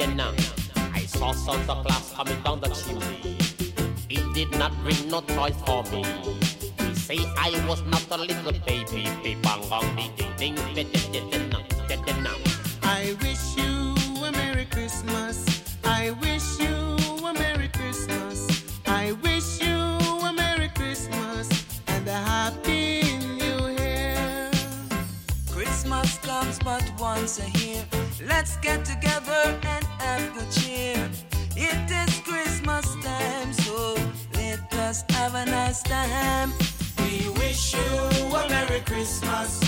then now. I saw Santa Claus coming down the chimney. He did not bring no toys for me. He say I was not a little baby. Bing bang bang ding ding ding ding ding ding ding I wish you a Merry Christmas. I wish you a Merry Christmas. I wish you a Merry Christmas and a Happy New Year. Christmas comes but once a year. Let's get together Christmas.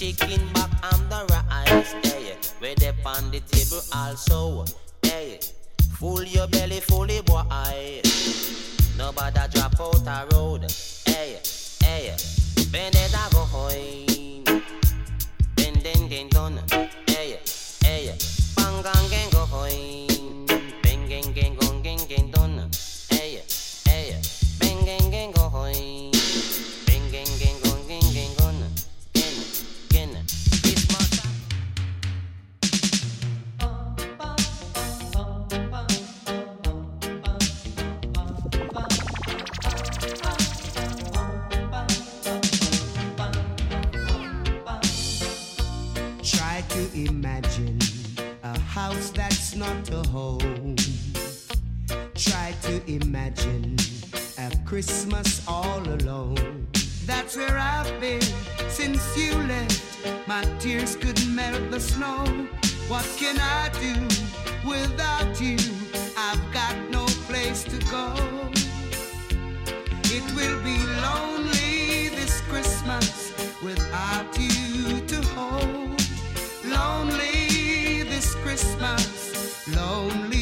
chicken back and the rice. Eh, hey, where they on the table also. Eh, hey, full your belly, fully boy. Eh. Nobody try to imagine a Christmas all alone. That's where I've been since you left. My tears could melt the snow. What can I do without you? I've got no place to go. It will be lonely this Christmas without you to hold. Lonely this Christmas, lonely.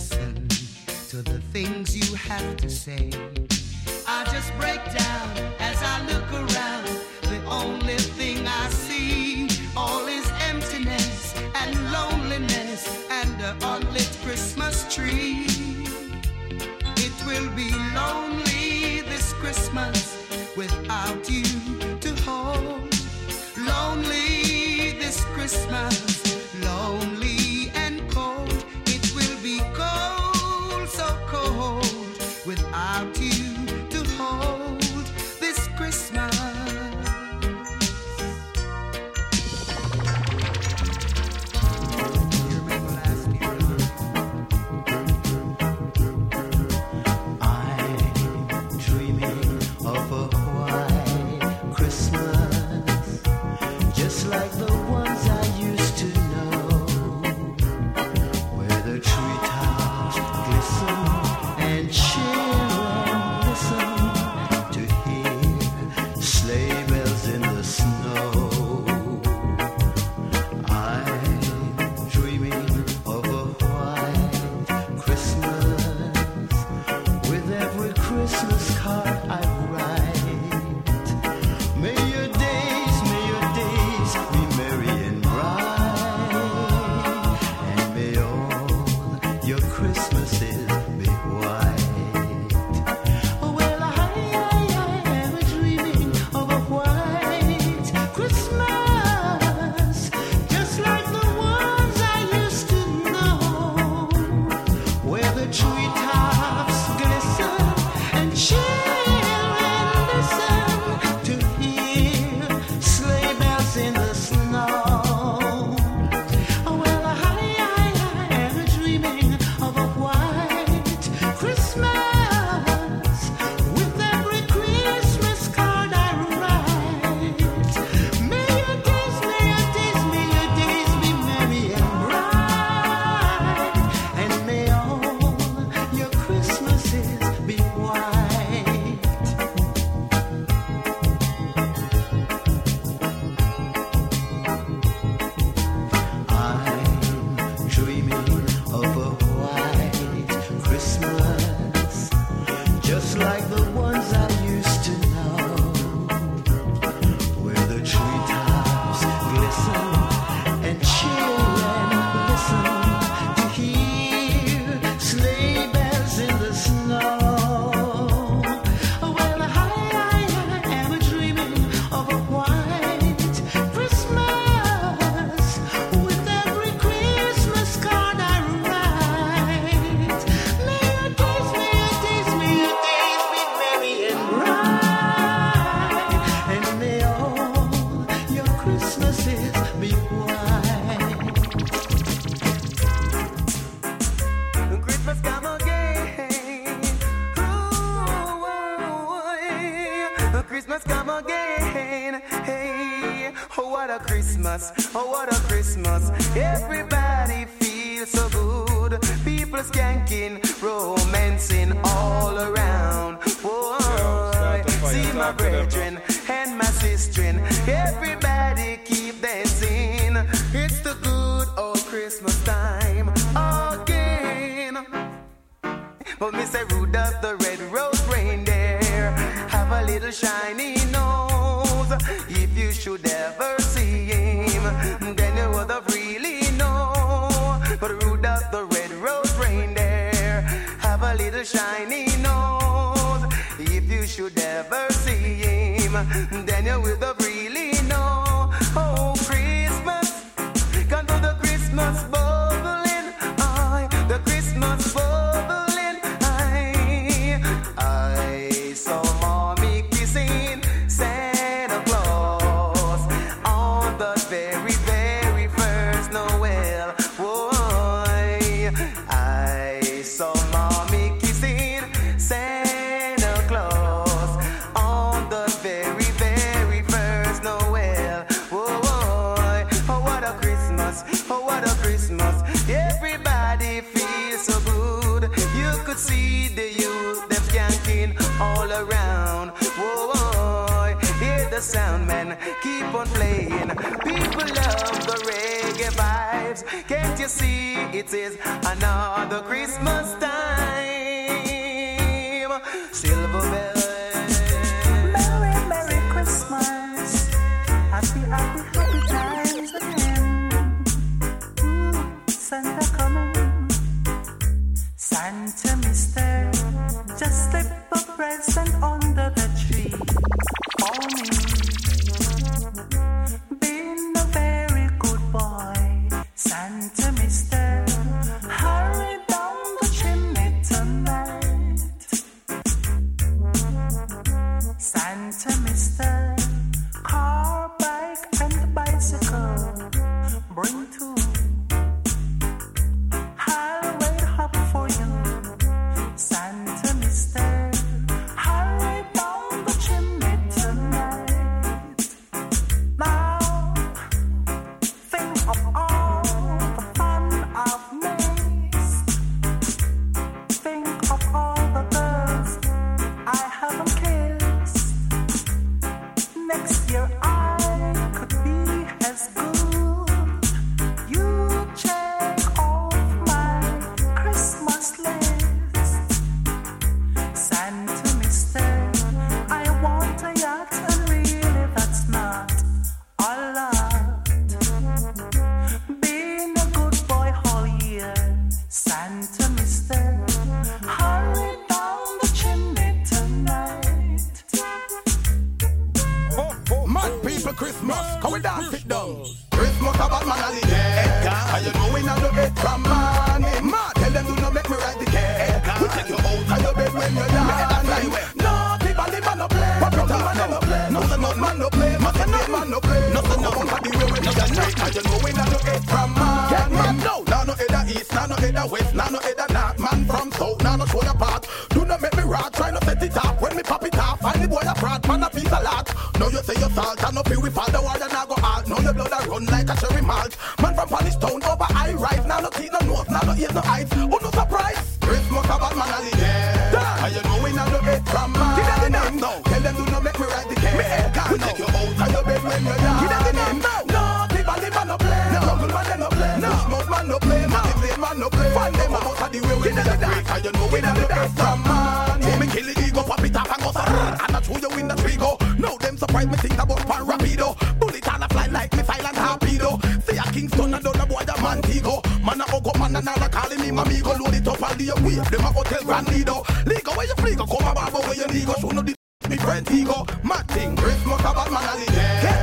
listen to the things you have to say. I just break down as I look around. The only thing I see all is emptiness and loneliness and an unlit Christmas tree. Brethren and my sister. Everybody keep dancing. It's the good old Christmas time again. But Mr. Rudolph the red-nosed reindeer have a little shiny nose. If you should ever see him, then you would have really know. But Rudolph the red-nosed reindeer have a little shiny nose. Him, then you sound, man, keep on playing. People love the reggae vibes. Can't you see it is another Christmas time? Now no either west, now no either north. Man from south, now no shoulder part. Do not make me rot, try not set it up. When me pop it off, find the boy a fraud, man a piece a lot. Now you say you salt, and up here we fall the and I go out. Now your blood a run like a cherry malt. Man from Punish Town over high rise, now no teeth, no nose, now no ears, no eyes. Oh no surprise, Christmas about man holiday. And you know we not do it from man. Give them the name now. Tell them do not make me write the cake. Me head can We take you out of your bed when you're down. You know we not do it from man. So me kill the ego, pop it up and go surround. And I throw you in the trigo. Now them surprise me think about pan rapido. Bullet and a fly like missile and torpedo. See a Kingston and a boy a Montego. Man a up man and all a calling me amigo. Load it up all the way. Them a hotel grand lido. Ligo where you go. Come a barber where you need go. Show no the me friend ego. Mad thing. Christmas about man holiday. Get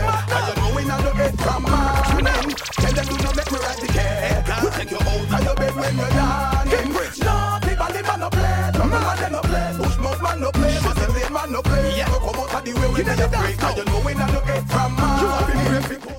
we need a break. And you know we not do it from. You have been grateful.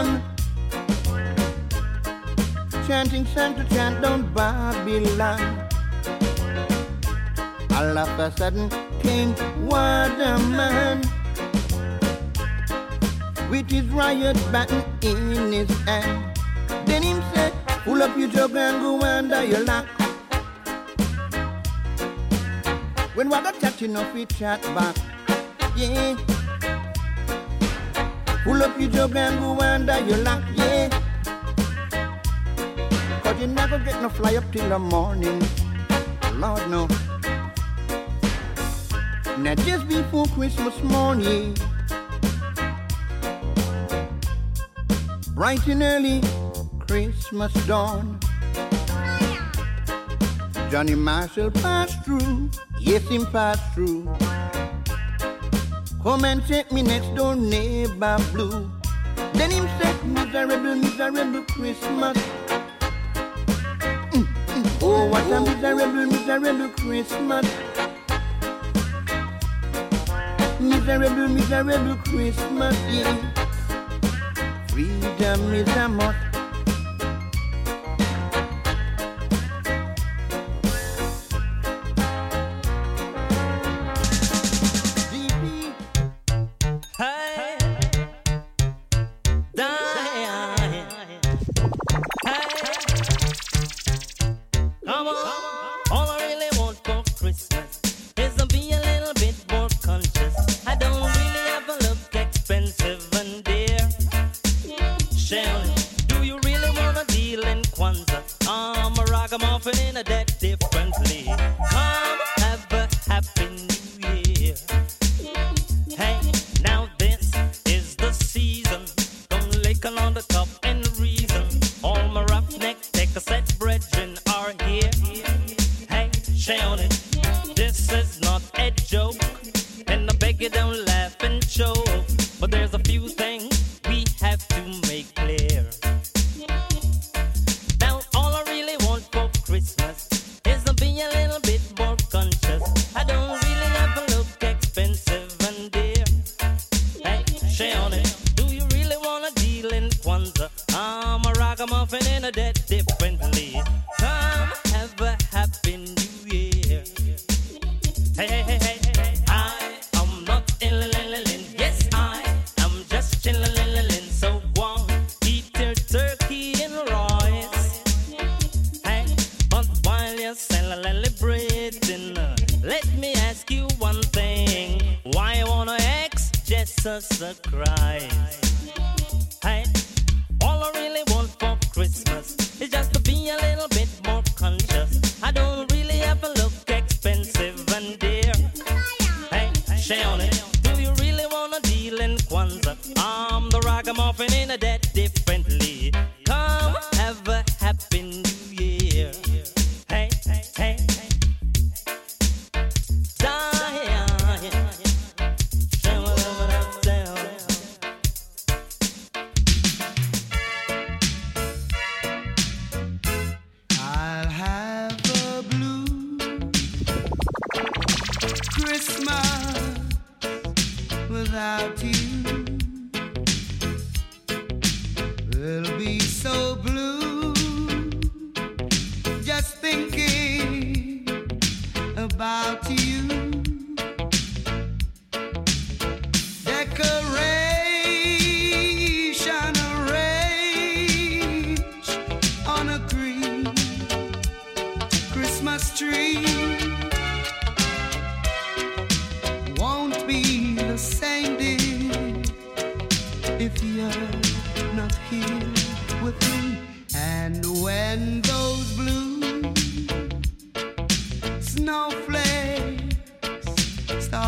Babylon. Chanting chant to chant down Babylon. All of a sudden came Waterman with his riot baton in his hand. Then him said, pull up your jug and go under your lock. When Wagga you know we chat back. Yeah. Pull up your jug and go under your lock, yeah. Cause you never get no fly up till the morning. Lord, no. Now just before Christmas morning, bright and early, Christmas dawn. Johnny Marshall passed through, yes, him passed through. Come and take me next door neighbor blue. Then him said, miserable, miserable Christmas. Mm, mm. Oh, what a miserable, miserable Christmas. Miserable, miserable Christmas, yeah. Freedom is a must. show.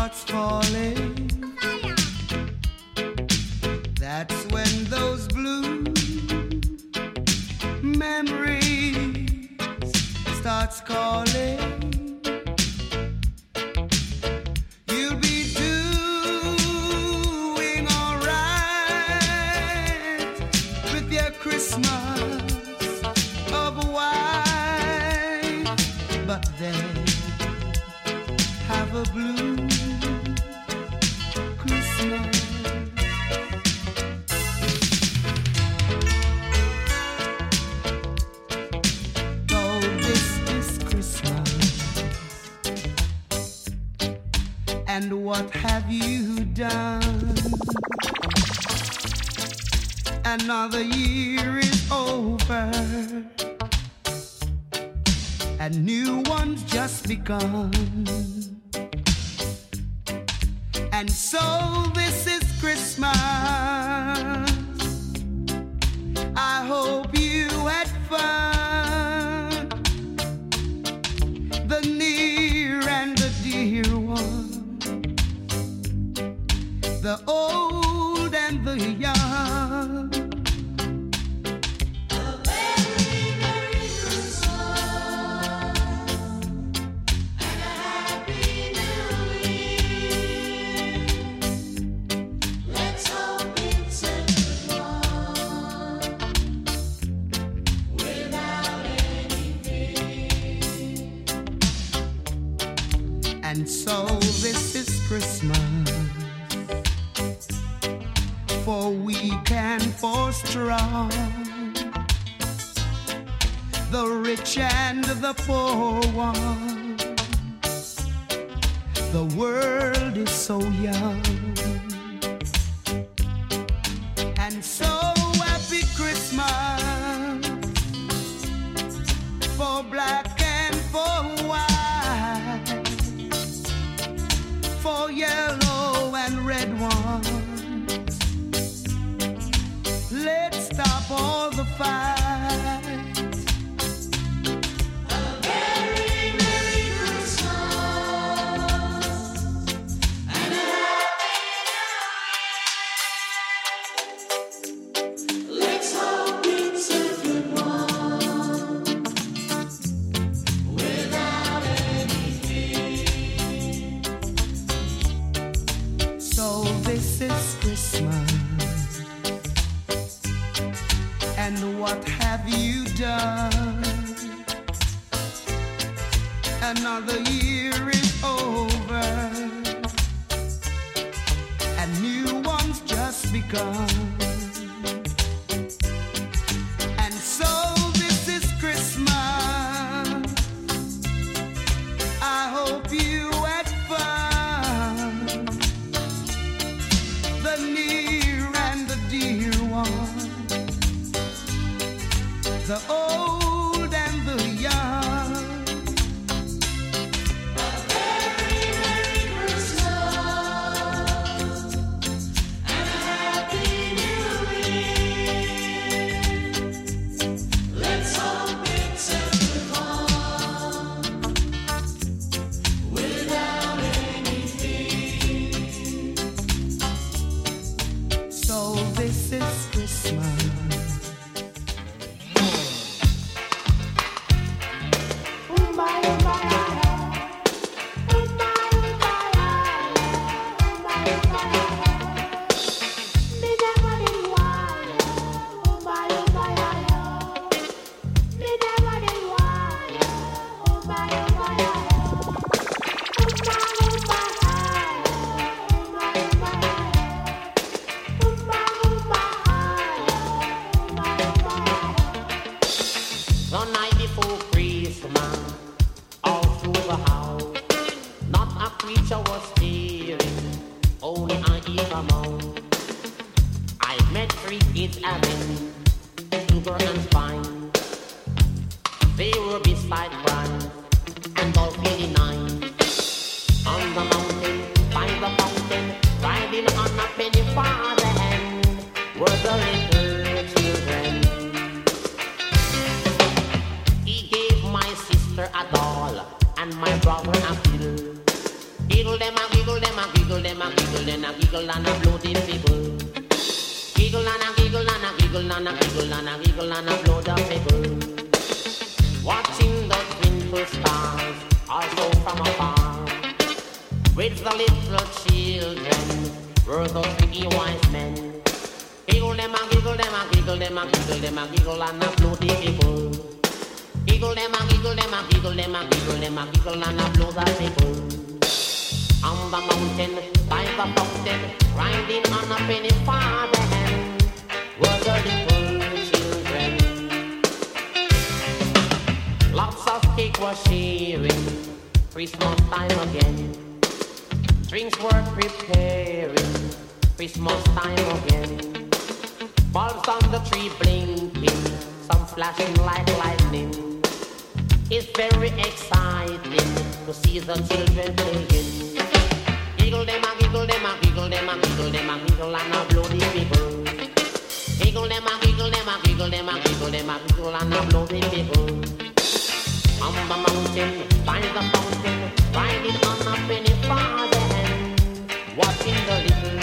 starts falling, that's when those blue memories starts calling. another year is over, and new one's just begun. for black and for white, for yellow and red ones. Let's stop all the fire. Good night. Giggle them a giggle and a blow the people. On the mountain, by the fountain, riding on a penny farthing, little children. Lots of cake was sharing, Christmas time again. Drinks were preparing, Christmas time again. Bulbs on the tree blinking, some flashing like lightning. It's very exciting to see the children playing. Giggle them a giggle them a giggle them a giggle them a giggle and a blow the people. Giggle them a giggle them a giggle them a giggle them a giggle and a blow the people. On the mountain, by the fountain, riding on a penny farthing, watching the little